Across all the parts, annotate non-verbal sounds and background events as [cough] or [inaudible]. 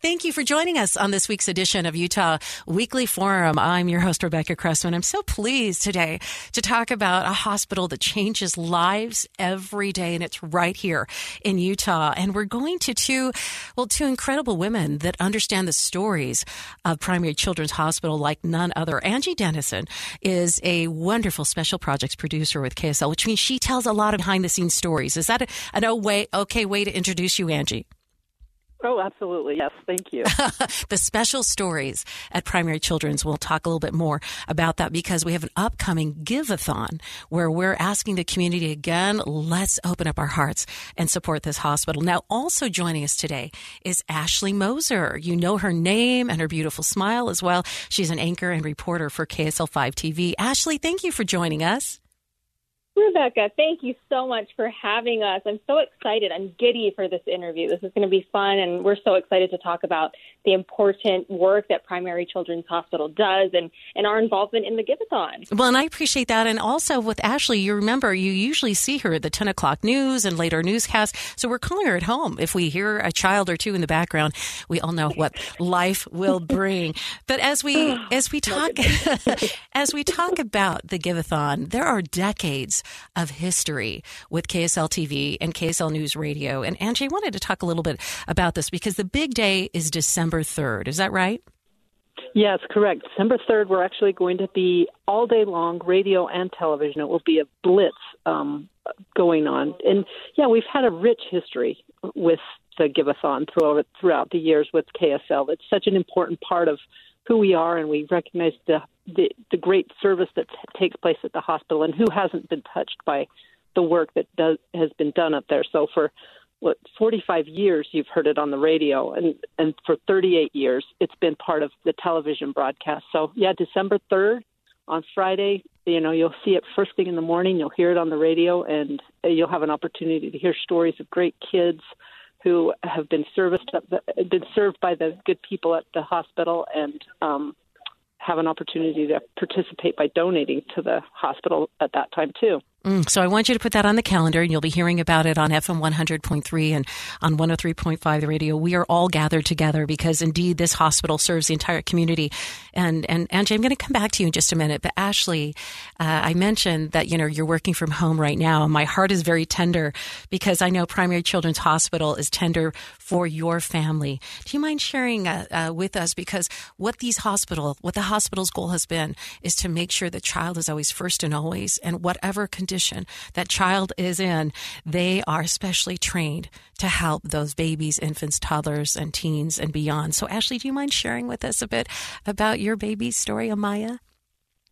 Thank you for joining us on this week's edition of Utah Weekly Forum. I'm your host, Rebecca Cressman. I'm so pleased today to talk about a hospital that changes lives every day, and it's right here in Utah. And we're going to two, well, two incredible women that understand the stories of Primary Children's Hospital like none other. Angie Dennison is a wonderful special projects producer with KSL, which means she tells a lot of behind the scenes stories. Is that a, an okay way to introduce you, Angie? Oh, absolutely. Yes. Thank you. [laughs] the special stories at Primary Children's. We'll talk a little bit more about that because we have an upcoming give-a-thon where we're asking the community again, let's open up our hearts and support this hospital. Now, also joining us today is Ashley Moser. You know her name and her beautiful smile as well. She's an anchor and reporter for KSL 5 TV. Ashley, thank you for joining us. Rebecca, thank you so much for having us. I'm so excited. I'm giddy for this interview. This is going to be fun, and we're so excited to talk about the important work that Primary Children's Hospital does and, and our involvement in the Giveathon. Well, and I appreciate that. And also with Ashley, you remember you usually see her at the 10 o'clock news and later newscast. So we're calling her at home. If we hear a child or two in the background, we all know what [laughs] life will bring. But as we [sighs] as we talk [laughs] as we talk about the Giveathon, there are decades of history with KSL TV and KSL News Radio. And Angie, I wanted to talk a little bit about this because the big day is December 3rd. Is that right? Yes, correct. December 3rd, we're actually going to be all day long, radio and television. It will be a blitz um, going on. And yeah, we've had a rich history with the Giveathon throughout, throughout the years with KSL. It's such an important part of who we are, and we recognize the the, the great service that takes place at the hospital, and who hasn't been touched by the work that does has been done up there. So for what 45 years you've heard it on the radio, and and for 38 years it's been part of the television broadcast. So yeah, December 3rd on Friday, you know you'll see it first thing in the morning. You'll hear it on the radio, and uh, you'll have an opportunity to hear stories of great kids who have been serviced been served by the good people at the hospital and um, have an opportunity to participate by donating to the hospital at that time too. Mm, so I want you to put that on the calendar, and you'll be hearing about it on FM 100.3 and on 103.5 the radio. We are all gathered together because indeed this hospital serves the entire community. And and Angie, I'm going to come back to you in just a minute. But Ashley, uh, I mentioned that you know you're working from home right now. My heart is very tender because I know Primary Children's Hospital is tender for your family. Do you mind sharing uh, uh, with us because what these hospital, what the hospital's goal has been, is to make sure the child is always first and always, and whatever condition that child is in, they are specially trained to help those babies, infants, toddlers, and teens and beyond. So, Ashley, do you mind sharing with us a bit about your baby's story, Amaya?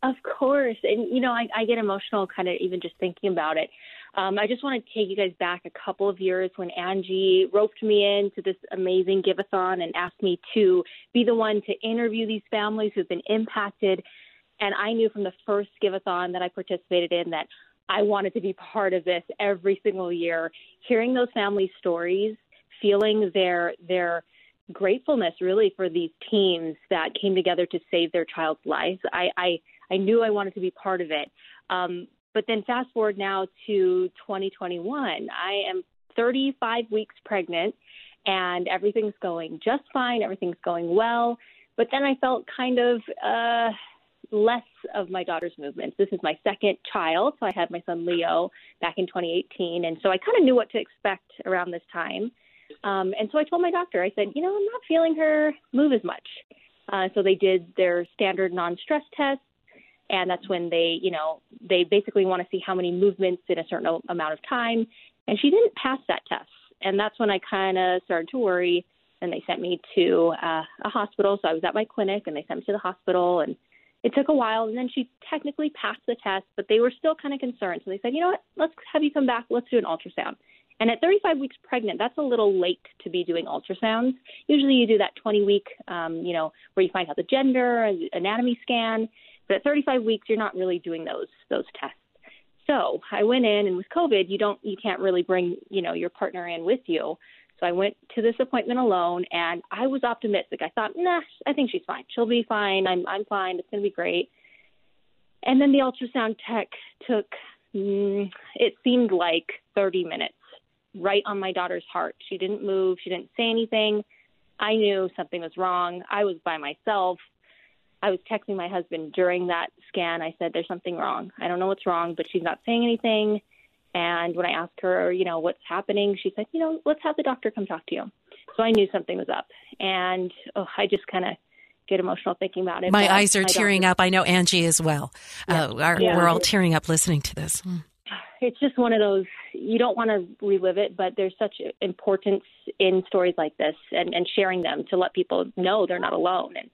Of course. And, you know, I, I get emotional kind of even just thinking about it. Um, I just want to take you guys back a couple of years when Angie roped me into this amazing Giveathon and asked me to be the one to interview these families who've been impacted. And I knew from the first Giveathon that I participated in that I wanted to be part of this every single year. Hearing those family stories, feeling their their gratefulness really for these teams that came together to save their child's lives. I I, I knew I wanted to be part of it. Um, but then fast forward now to 2021. I am 35 weeks pregnant and everything's going just fine. Everything's going well. But then I felt kind of uh, less of my daughter's movements. This is my second child. So I had my son Leo back in 2018. And so I kind of knew what to expect around this time. Um, and so I told my doctor, I said, you know, I'm not feeling her move as much. Uh, so they did their standard non-stress test, and that's when they, you know, they basically want to see how many movements in a certain amount of time. And she didn't pass that test, and that's when I kind of started to worry. And they sent me to uh, a hospital. So I was at my clinic, and they sent me to the hospital, and it took a while. And then she technically passed the test, but they were still kind of concerned. So they said, you know what, let's have you come back. Let's do an ultrasound. And at 35 weeks pregnant, that's a little late to be doing ultrasounds. Usually you do that 20 week, um, you know, where you find out the gender, anatomy scan. But at 35 weeks, you're not really doing those those tests. So I went in, and with COVID, you don't, you can't really bring, you know, your partner in with you. So I went to this appointment alone, and I was optimistic. I thought, nah, I think she's fine. She'll be fine. I'm, I'm fine. It's gonna be great. And then the ultrasound tech took, mm, it seemed like 30 minutes right on my daughter's heart. She didn't move, she didn't say anything. I knew something was wrong. I was by myself. I was texting my husband during that scan. I said, There's something wrong. I don't know what's wrong, but she's not saying anything. And when I asked her, you know, what's happening, she said, You know, let's have the doctor come talk to you. So I knew something was up. And oh, I just kind of get emotional thinking about it. My eyes are tearing up. I know Angie as well. Yeah. Uh, our, yeah. We're all tearing up listening to this. Mm it's just one of those you don't want to relive it, but there's such importance in stories like this and, and sharing them to let people know they're not alone. And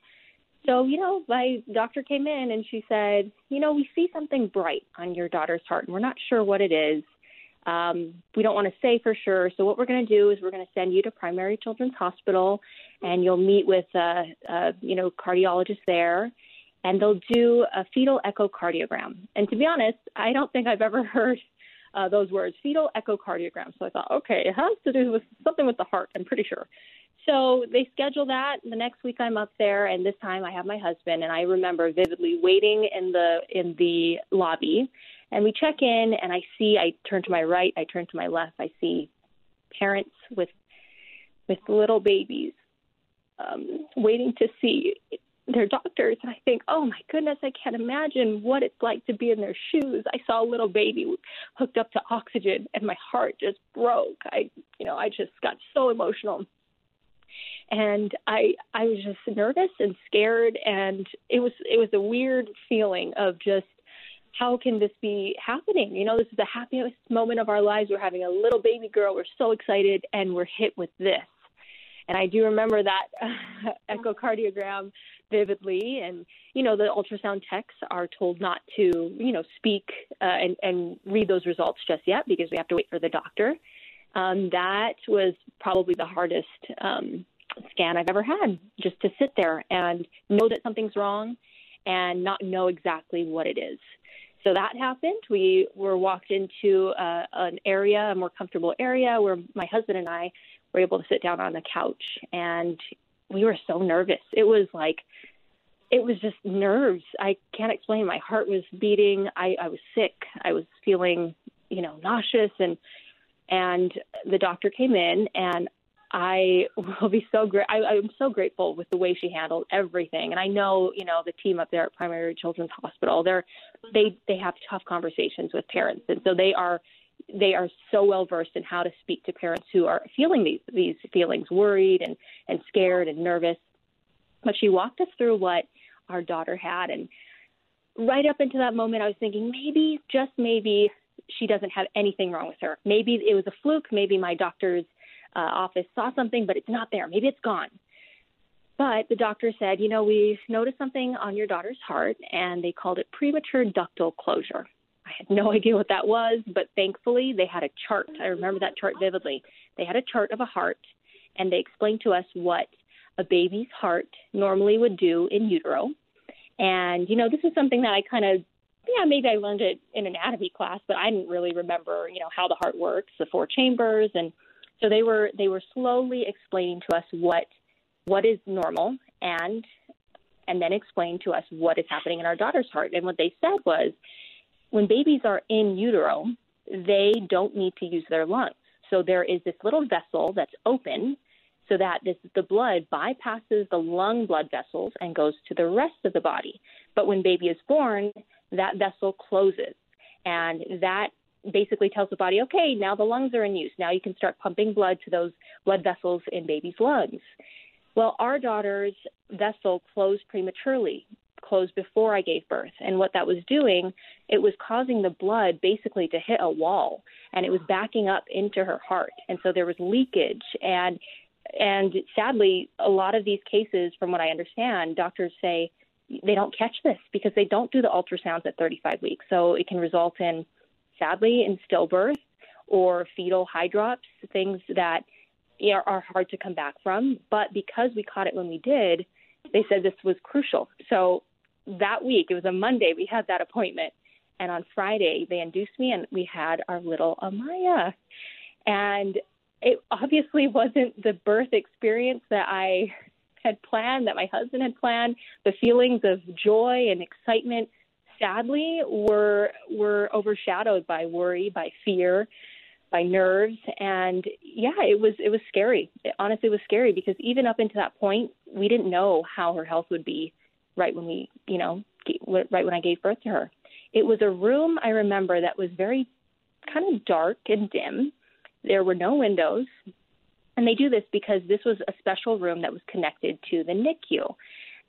so, you know, my doctor came in and she said, you know, we see something bright on your daughter's heart, and we're not sure what it is. Um, we don't want to say for sure. So what we're going to do is we're going to send you to Primary Children's Hospital, and you'll meet with a, a you know cardiologist there, and they'll do a fetal echocardiogram. And to be honest, I don't think I've ever [laughs] heard uh, those words, fetal echocardiogram. So I thought, okay, it has to do with something with the heart, I'm pretty sure. So they schedule that. The next week I'm up there, and this time I have my husband, and I remember vividly waiting in the in the lobby, and we check in, and I see I turn to my right, I turn to my left, I see parents with with little babies um, waiting to see their doctors and I think, oh my goodness, I can't imagine what it's like to be in their shoes. I saw a little baby hooked up to oxygen and my heart just broke. I you know, I just got so emotional. And I I was just nervous and scared and it was it was a weird feeling of just how can this be happening? You know, this is the happiest moment of our lives. We're having a little baby girl. We're so excited and we're hit with this. And I do remember that [laughs] echocardiogram vividly. And, you know, the ultrasound techs are told not to, you know, speak uh, and, and read those results just yet because we have to wait for the doctor. Um, that was probably the hardest um, scan I've ever had, just to sit there and know that something's wrong and not know exactly what it is. So that happened. We were walked into uh, an area, a more comfortable area, where my husband and I were able to sit down on the couch, and we were so nervous. It was like it was just nerves. I can't explain. My heart was beating. I, I was sick. I was feeling, you know, nauseous and and the doctor came in and I will be so great. I'm so grateful with the way she handled everything. And I know, you know, the team up there at Primary Children's Hospital, they're, they, they have tough conversations with parents. And so they are, they are so well versed in how to speak to parents who are feeling these, these feelings, worried and, and scared and nervous. But she walked us through what our daughter had. And right up into that moment, I was thinking maybe, just maybe, she doesn't have anything wrong with her. Maybe it was a fluke. Maybe my doctor's uh, office saw something, but it's not there. Maybe it's gone. But the doctor said, you know, we noticed something on your daughter's heart, and they called it premature ductal closure. I had no [laughs] idea what that was, but thankfully they had a chart. I remember that chart vividly. They had a chart of a heart, and they explained to us what a baby's heart normally would do in utero. And, you know, this is something that I kind of, yeah, maybe I learned it in anatomy class, but I didn't really remember, you know, how the heart works, the four chambers, and so they were they were slowly explaining to us what what is normal and and then explain to us what is happening in our daughter's heart. And what they said was when babies are in utero, they don't need to use their lungs. So there is this little vessel that's open so that this the blood bypasses the lung blood vessels and goes to the rest of the body. But when baby is born, that vessel closes and that basically tells the body, okay, now the lungs are in use. Now you can start pumping blood to those blood vessels in baby's lungs. Well, our daughter's vessel closed prematurely, closed before I gave birth. And what that was doing, it was causing the blood basically to hit a wall and it was backing up into her heart. And so there was leakage and and sadly, a lot of these cases, from what I understand, doctors say they don't catch this because they don't do the ultrasounds at 35 weeks. So it can result in, sadly, in stillbirth or fetal hydrops, things that are hard to come back from. But because we caught it when we did, they said this was crucial. So that week, it was a Monday, we had that appointment. And on Friday, they induced me, and we had our little Amaya. And it obviously wasn't the birth experience that I had planned, that my husband had planned. The feelings of joy and excitement, sadly, were were overshadowed by worry, by fear, by nerves, and yeah, it was it was scary. It honestly was scary because even up into that point, we didn't know how her health would be right when we, you know, right when I gave birth to her. It was a room I remember that was very kind of dark and dim. There were no windows. And they do this because this was a special room that was connected to the NICU.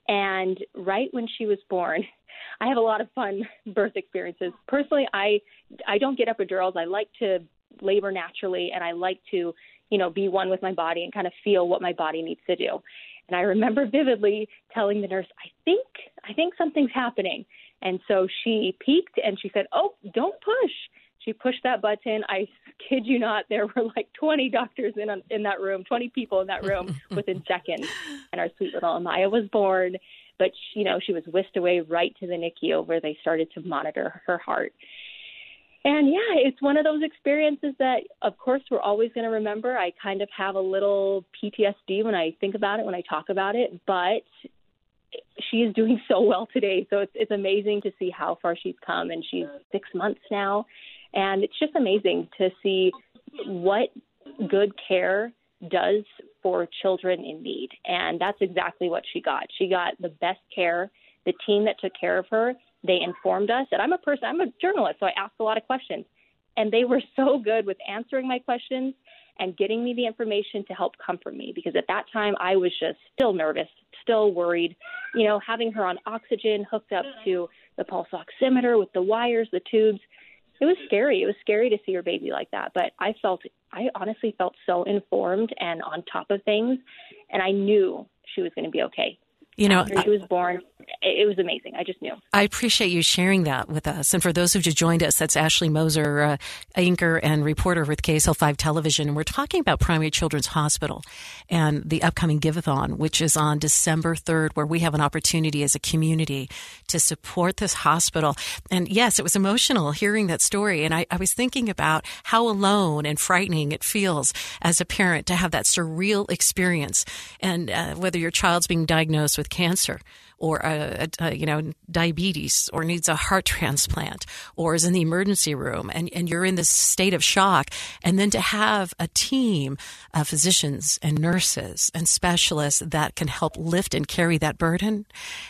And right when she was born, [laughs] I have a lot of fun [laughs] birth experiences. Personally, I I don't get epidurals. I like to labor naturally and I like to, you know, be one with my body and kind of feel what my body needs to do. And I remember vividly telling the nurse, I think I think something's happening. And so she peeked and she said, "Oh, don't push." She pushed that button. I kid you not, there were like 20 doctors in in that room, 20 people in that room [laughs] within seconds, and our sweet little Amaya was born. But she, you know, she was whisked away right to the NICU where they started to monitor her heart. And yeah, it's one of those experiences that, of course, we're always going to remember. I kind of have a little PTSD when I think about it, when I talk about it, but she is doing so well today. So it's it's amazing to see how far she's come, and she's six months now, and it's just amazing to see what good care does for children in need. And that's exactly what she got. She got the best care. The team that took care of her, they informed us. And I'm a person, I'm a journalist, so I ask a lot of questions. And they were [laughs] so good with answering my questions and getting me the information to help comfort me because at that time I was just still nervous, still worried. You know, having her on oxygen hooked up to the pulse oximeter with the wires, the tubes it was scary. It was scary to see your baby like that. But I felt, I honestly felt so informed and on top of things, and I knew she was going to be okay. You know, After she was born, it was amazing. I just knew. I appreciate you sharing that with us. And for those who just joined us, that's Ashley Moser, uh, anchor and reporter with KSL5 Television. And we're talking about Primary Children's Hospital and the upcoming Giveathon, which is on December 3rd, where we have an opportunity as a community to support this hospital. And yes, it was emotional hearing that story. And I, I was thinking about how alone and frightening it feels as a parent to have that surreal experience. And uh, whether your child's being diagnosed with cancer or a, a, a, you know diabetes or needs a heart [laughs] transplant or is in the emergency room and, and you're in this state of shock. And then to have a team of physicians and nurses and specialists that can help lift and carry that burden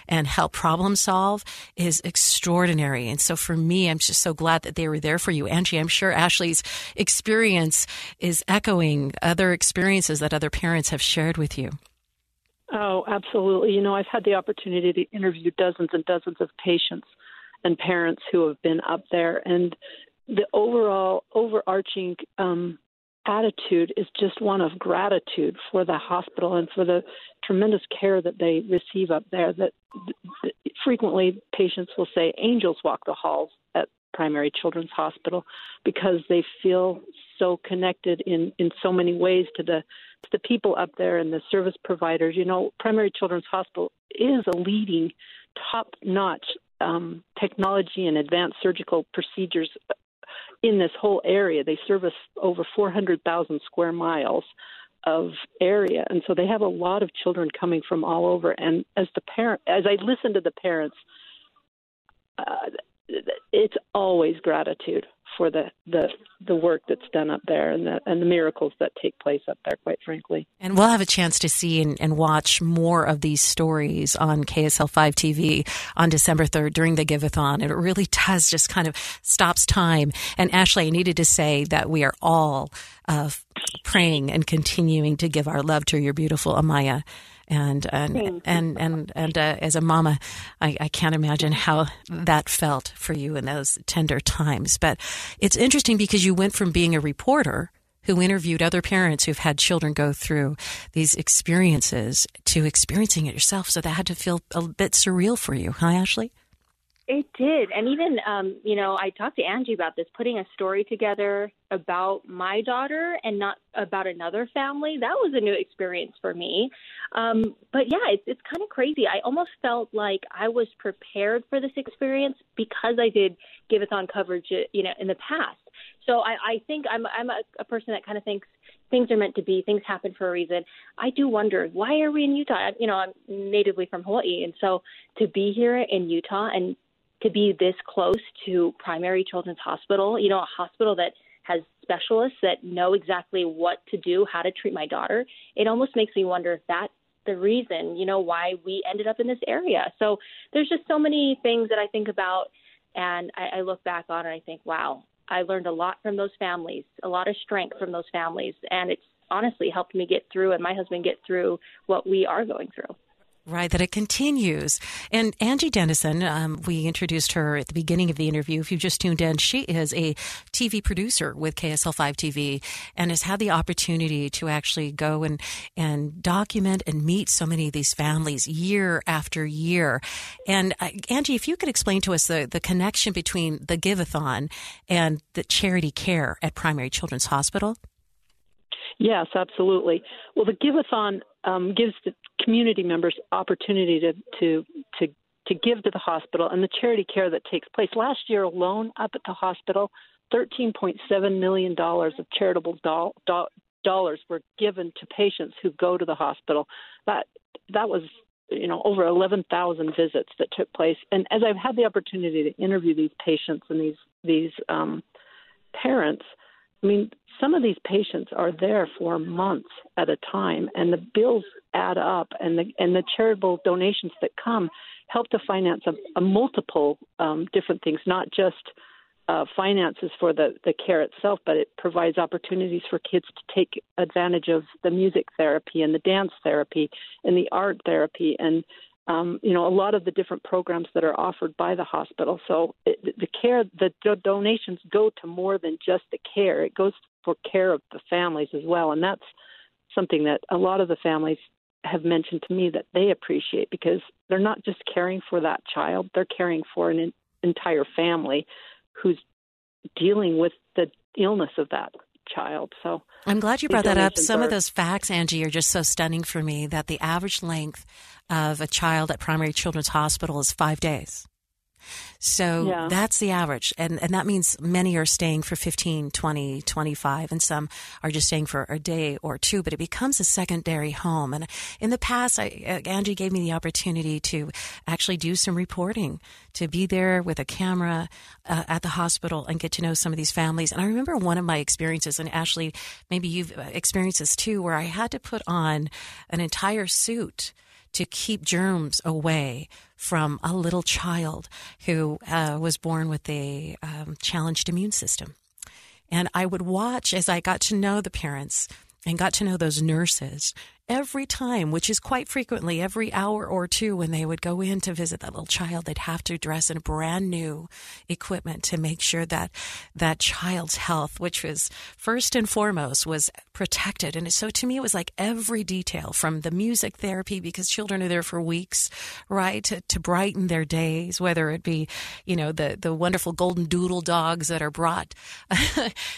and help problem solve is extraordinary. And so for me I'm just so glad that they were there for you. Angie I'm sure Ashley's experience is echoing other experiences that other parents have shared with you Oh, absolutely. You know, I've had the opportunity to interview dozens and dozens of patients and parents who have been up there, and the overall overarching um, attitude is just one of gratitude for the hospital and for the tremendous care that they receive up there. That, frequently patients will say angels walk the halls Primary Children's Hospital because they feel so connected in in so many ways to the to the people up there and the service providers. You know, Primary Children's Hospital is a leading, top notch um, technology and advanced surgical procedures in this whole area. They service over 400,000 square miles of area, and so they have a lot of children coming from all over. And as the parent, as I listen to the parents, uh, it's always gratitude for the the the work that's done up there and the and the miracles that take place up there. Quite frankly, and we'll have a chance to see and, and watch more of these stories on KSL five TV on December third during the Giveathon. It really does just kind of stops time. And Ashley, I needed to say that we are all uh, praying and continuing to give our love to your beautiful Amaya and and and and, and uh, as a mama, I, I can't imagine how that felt for you in those tender times. But it's interesting because you went from being a reporter who interviewed other parents who've had children go through these experiences to experiencing it yourself. So that had to feel a bit surreal for you, huh, Ashley? It did. And even, um, you know, I talked to Angie about this, putting a story together about my daughter and not about another family. That was a new experience for me. Um, but yeah, it's, it's kind of crazy. I almost felt like I was prepared for this experience because I did Giveathon coverage, you know, in the past. So I, I think I'm, I'm a, a person that kind of thinks things are meant to be, things happen for a reason. I do wonder why are we in Utah? You know, I'm natively from Hawaii, and so to be here in Utah and to be this close to Primary Children's Hospital, you know, a hospital that has specialists that know exactly what to do, how to treat my daughter, it almost makes me wonder if that's the reason, you know, why we ended up in this area. So there's just so many things that I think about and I, I look back on and I think, wow, I learned a lot from those families, a lot of strength from those families, and it's honestly helped me get through and my husband get through what we are going through. Right, that it continues. And Angie Dennison, um, we introduced her at the beginning of the interview. If you just tuned in, she is a TV producer with KSL5 TV and has had the opportunity to actually go and, and document and meet so many of these families year after year. And uh, Angie, if you could explain to us the, the connection between the Giveathon and the charity care at Primary Children's Hospital. Yes, absolutely. Well, the Giveathon um, gives the community members opportunity to, to to to give to the hospital and the charity care that takes place. Last year alone, up at the hospital, $13.7 million of charitable do- do- dollars were given to patients who go to the hospital. That that was you know over 11,000 visits that took place. And as I've had the opportunity to interview these patients and these these um, parents, I mean, some of these patients are there for months at a time, and the bills add up, and the and the charitable donations that come help to finance a, a multiple um, different things, not just uh, finances for the the care itself, but it provides opportunities for kids to take advantage of the music therapy and the dance therapy and the art therapy and um, you know, a lot of the different programs that are offered by the hospital. So it, the care, the do- donations go to more than just the care. It goes for care of the families as well, and that's something that a lot of the families have mentioned to me that they appreciate because they're not just caring for that child; they're caring for an entire family who's dealing with the illness of that child. So I'm glad you brought that up. Some are, of those facts, Angie, are just so stunning for me that the average length of a child at primary children's hospital is five days. So yeah. that's the average. And, and that means many are staying for 15, 20, 25, and some are just staying for a day or two, but it becomes a secondary home. And in the past, I, uh, Angie gave me the opportunity to actually do some reporting, to be there with a camera uh, at the hospital and get to know some of these families. And I remember one of my experiences, and Ashley, maybe you've uh, experienced this too, where I had to put on an entire suit to keep germs away from a little child who uh, was born with a um, challenged immune system. And I would watch as I got to know the parents and got to know those nurses every time, which is quite frequently every hour or two when they would go in to visit that little child, they'd have to dress in brand new equipment to make sure that that child's health, which was first and foremost, was protected. And so to me, it was like every detail from the music therapy, because children are there for weeks, right? To, to brighten their days, whether it be, you know, the, the wonderful golden doodle dogs that are brought [laughs]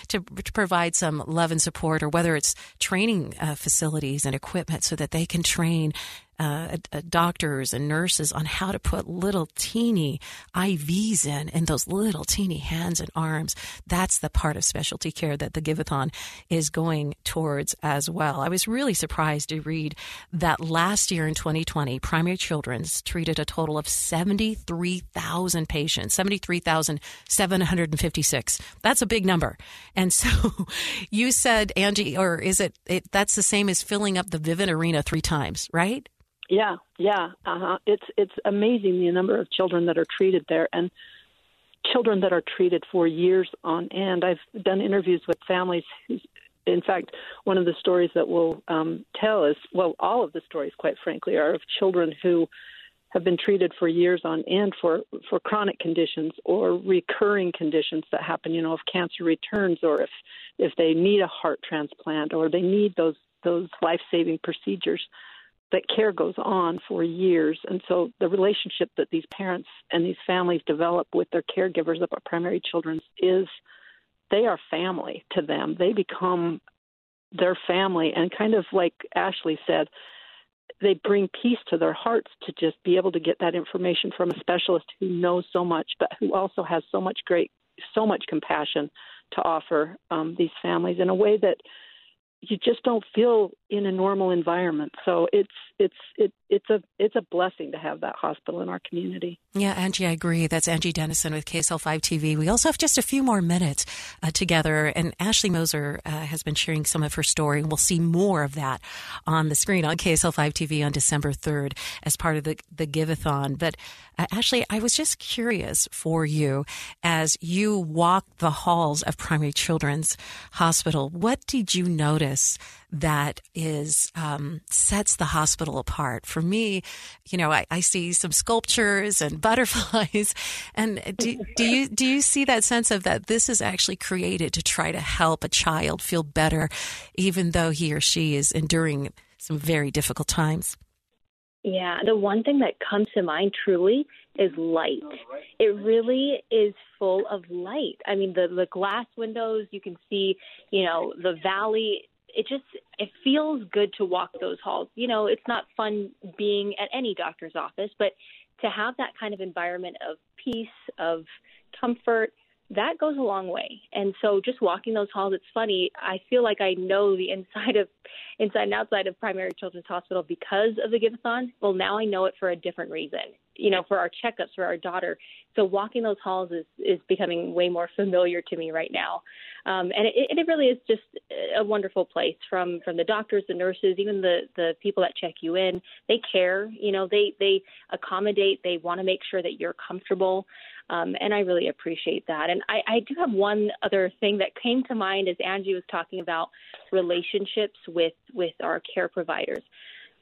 to, to provide some love and support, or whether it's training uh, facilities and equipment equipment so that they can train uh, uh, doctors and nurses on how to put little teeny IVs in in those little teeny hands and arms. That's the part of specialty care that the Giveathon is going towards as well. I was really surprised to read that last year in 2020, Primary Children's treated a total of 73,000 patients, 73,756. That's a big number. And so [laughs] you said, Angie, or is it, it that's the same as filling up the Vivint Arena three times, right? Yeah, yeah. Uh-huh. It's it's amazing the number of children that are treated there and children that are treated for years on end. I've done interviews with families in fact, one of the stories that we'll um, tell is well, all of the stories, quite frankly, are of children who have been treated for years on end for for chronic conditions or recurring conditions that happen. You know, if cancer returns, or if if they need a heart transplant, or they need those those life saving procedures. That care goes on for years, and so the relationship that these parents and these families develop with their caregivers of our primary children's is they are family to them. They become their family, and kind of like Ashley said, they bring peace to their hearts to just be able to get that information from a specialist who knows so much, but who also has so much great, so much compassion to offer um, these families in a way that you just don't feel in a normal environment. So it's it's it, it's a it's a blessing to have that hospital in our community. Yeah, Angie, I agree. That's Angie Dennison with KSL5 TV. We also have just a few more minutes uh, together, and Ashley Moser uh, has been sharing some of her story, we'll see more of that on the screen on KSL5 TV on December 3rd as part of the the Giveathon. But uh, Ashley, I was just curious for you as you walked the halls of Primary Children's Hospital. What did you notice that is um, sets the hospital apart. For me, you know, I, I see some sculptures and [laughs] butterflies, and do, do you do you see that sense of that this is actually created to try to help a child feel better, even though he or she is enduring some very difficult times? Yeah, the one thing that comes to mind truly is light. It really is full of light. I mean, the the glass windows, you can see, you know, the valley it just it feels good to walk those halls. You know, it's not fun being at any doctor's office, but to have that kind of environment of peace, of comfort, that goes a long way. And so just walking those halls, it's funny. I feel like I know the inside of inside and outside of primary children's hospital because of the Giveathon. Well, now I know it for a different reason. You know, for our checkups for our daughter. So walking those halls is is becoming way more familiar to me right now. Um, and it, it really is just a wonderful place from from the doctors, the nurses, even the the people that check you in. They care. You know, they they accommodate. They want to make sure that you're comfortable. Um, and I really appreciate that. And I, I do have one other thing that came to mind as Angie was talking about relationships with with our care providers.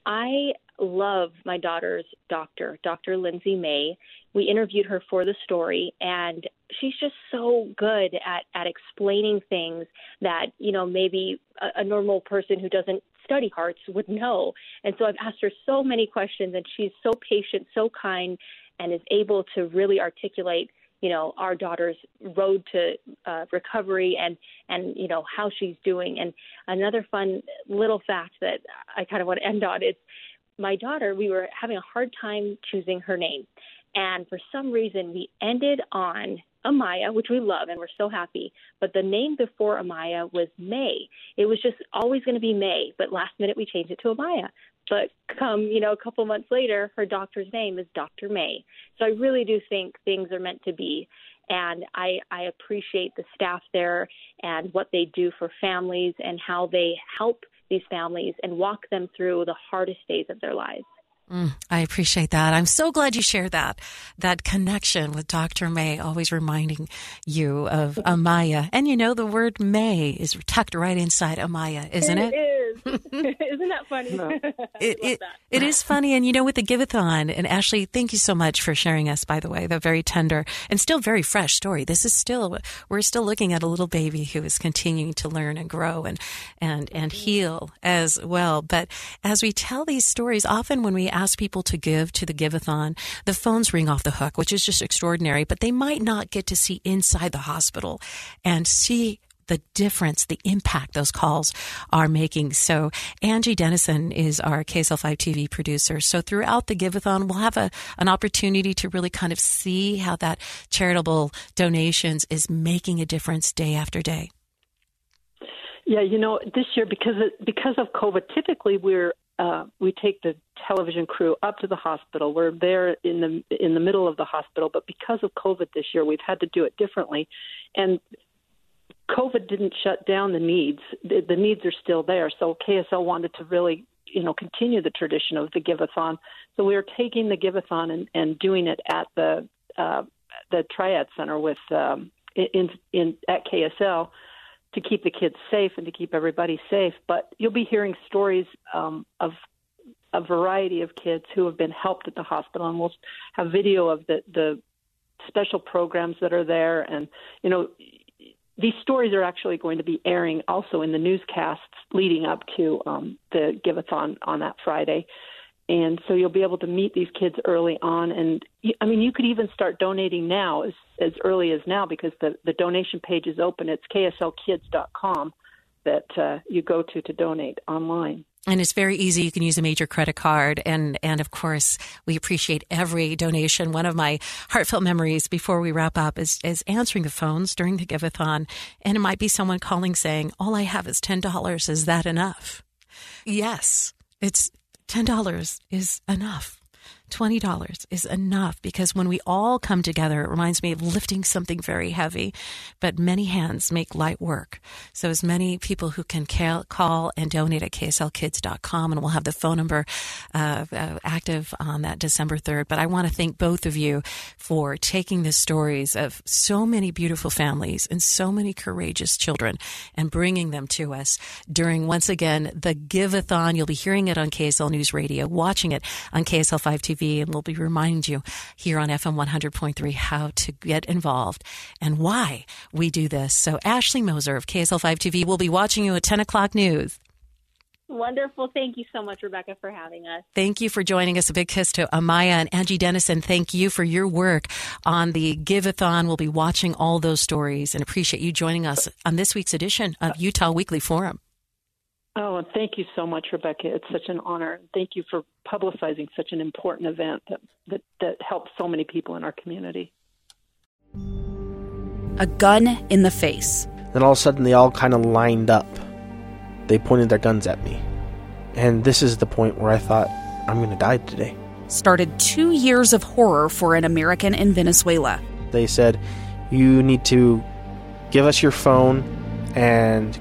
I love my daughter's doctor, Dr. Lindsay May. We interviewed her for the story, and she's just so good at at explaining things that you know maybe a, a normal person who doesn't study hearts would know. And so I've asked her so many questions, and she's so patient, so kind, and is able to really articulate you know our daughter's road to uh, recovery and and you know how she's doing and another fun little fact that I kind of want to end on is my daughter we were having a hard time choosing her name and for some reason we ended on Amaya, which we love and we're so happy. But the name before Amaya was May. It was just always going to be May, but last minute we changed it to Amaya. But come, you know, a couple months later, her doctor's name is Dr. May. So I really do think things are meant to be. And I, I appreciate the staff there and what they do for families and how they help these families and walk them through the hardest days of their lives. Mm, I appreciate that. I'm so glad you shared that that connection with Dr. May, always reminding you of [laughs] Amaya. And you know, the word May is tucked right inside Amaya, isn't it? It is. [laughs] Isn't that funny? No. [laughs] it, it, it is funny. And you know, with the Giveathon, and Ashley, thank you so much for sharing us, by the way, the very tender and still very fresh story. This is still, we're still looking at a little baby who is continuing to learn and grow and, and, and mm-hmm. heal as well. But as we tell these stories, often when we ask people to give to the Giveathon, the phones ring off the hook, which is just extraordinary, but they might not get to see inside the hospital and see the difference, the impact those calls are making. So Angie Dennison is our KSL5 TV producer. So throughout the Giveathon, we'll have a, an opportunity to really kind of see how that charitable donations is making a difference day after day. Yeah, you know, this year because of, because of COVID, typically we're uh, we take the television crew up to the hospital. We're there in the in the middle of the hospital, but because of COVID this year, we've had to do it differently. And COVID didn't shut down the needs. The, the needs are still there. So KSL wanted to really, you know, continue the tradition of the Giveathon. So we are taking the Giveathon and, and doing it at the uh, the Triad Center with um, in in at KSL to keep the kids safe and to keep everybody safe. But you'll be hearing stories um, of a variety of kids who have been helped at the hospital, and we'll have video of the the special programs that are there. And you know, these stories are actually going to be airing also in the newscasts leading up to um, the Giveathon on that Friday. And so you'll be able to meet these kids early on. And I mean, you could even start donating now as, as early as now because the, the donation page is open. It's kslkids.com that uh, you go to to donate online. And it's very easy. You can use a major credit card. And, and of course, we appreciate every donation. One of my heartfelt memories before we wrap up is, is answering the phones during the Giveathon. And it might be someone calling saying, all I have is $10. Is that enough? Yes, it's $10 is enough. $20 is enough because when we all come together, it reminds me of lifting something very heavy, but many hands make light work. So as many people who can call and donate at kslkids.com and we'll have the phone number uh, uh, active on that December 3rd. But I want to thank both of you for taking the stories of so many beautiful families and so many courageous children and bringing them to us during once again the Giveathon. You'll be hearing it on KSL News Radio, watching it on KSL 5 TV TV, and we'll be reminding you here on FM 100.3 how to get involved and why we do this. So, Ashley Moser of KSL5 TV will be watching you at 10 o'clock news. Wonderful. Thank you so much, Rebecca, for having us. Thank you for joining us. A big kiss to Amaya and Angie Dennison. Thank you for your work on the Giveathon. We'll be watching all those stories and appreciate you joining us on this week's edition of Utah Weekly Forum. Oh, and thank you so much, Rebecca. It's such an honor. Thank you for publicizing such an important event that, that, that helps so many people in our community. A gun in the face. Then all of a sudden, they all kind of lined up. They pointed their guns at me. And this is the point where I thought, I'm going to die today. Started two years of horror for an American in Venezuela. They said, You need to give us your phone and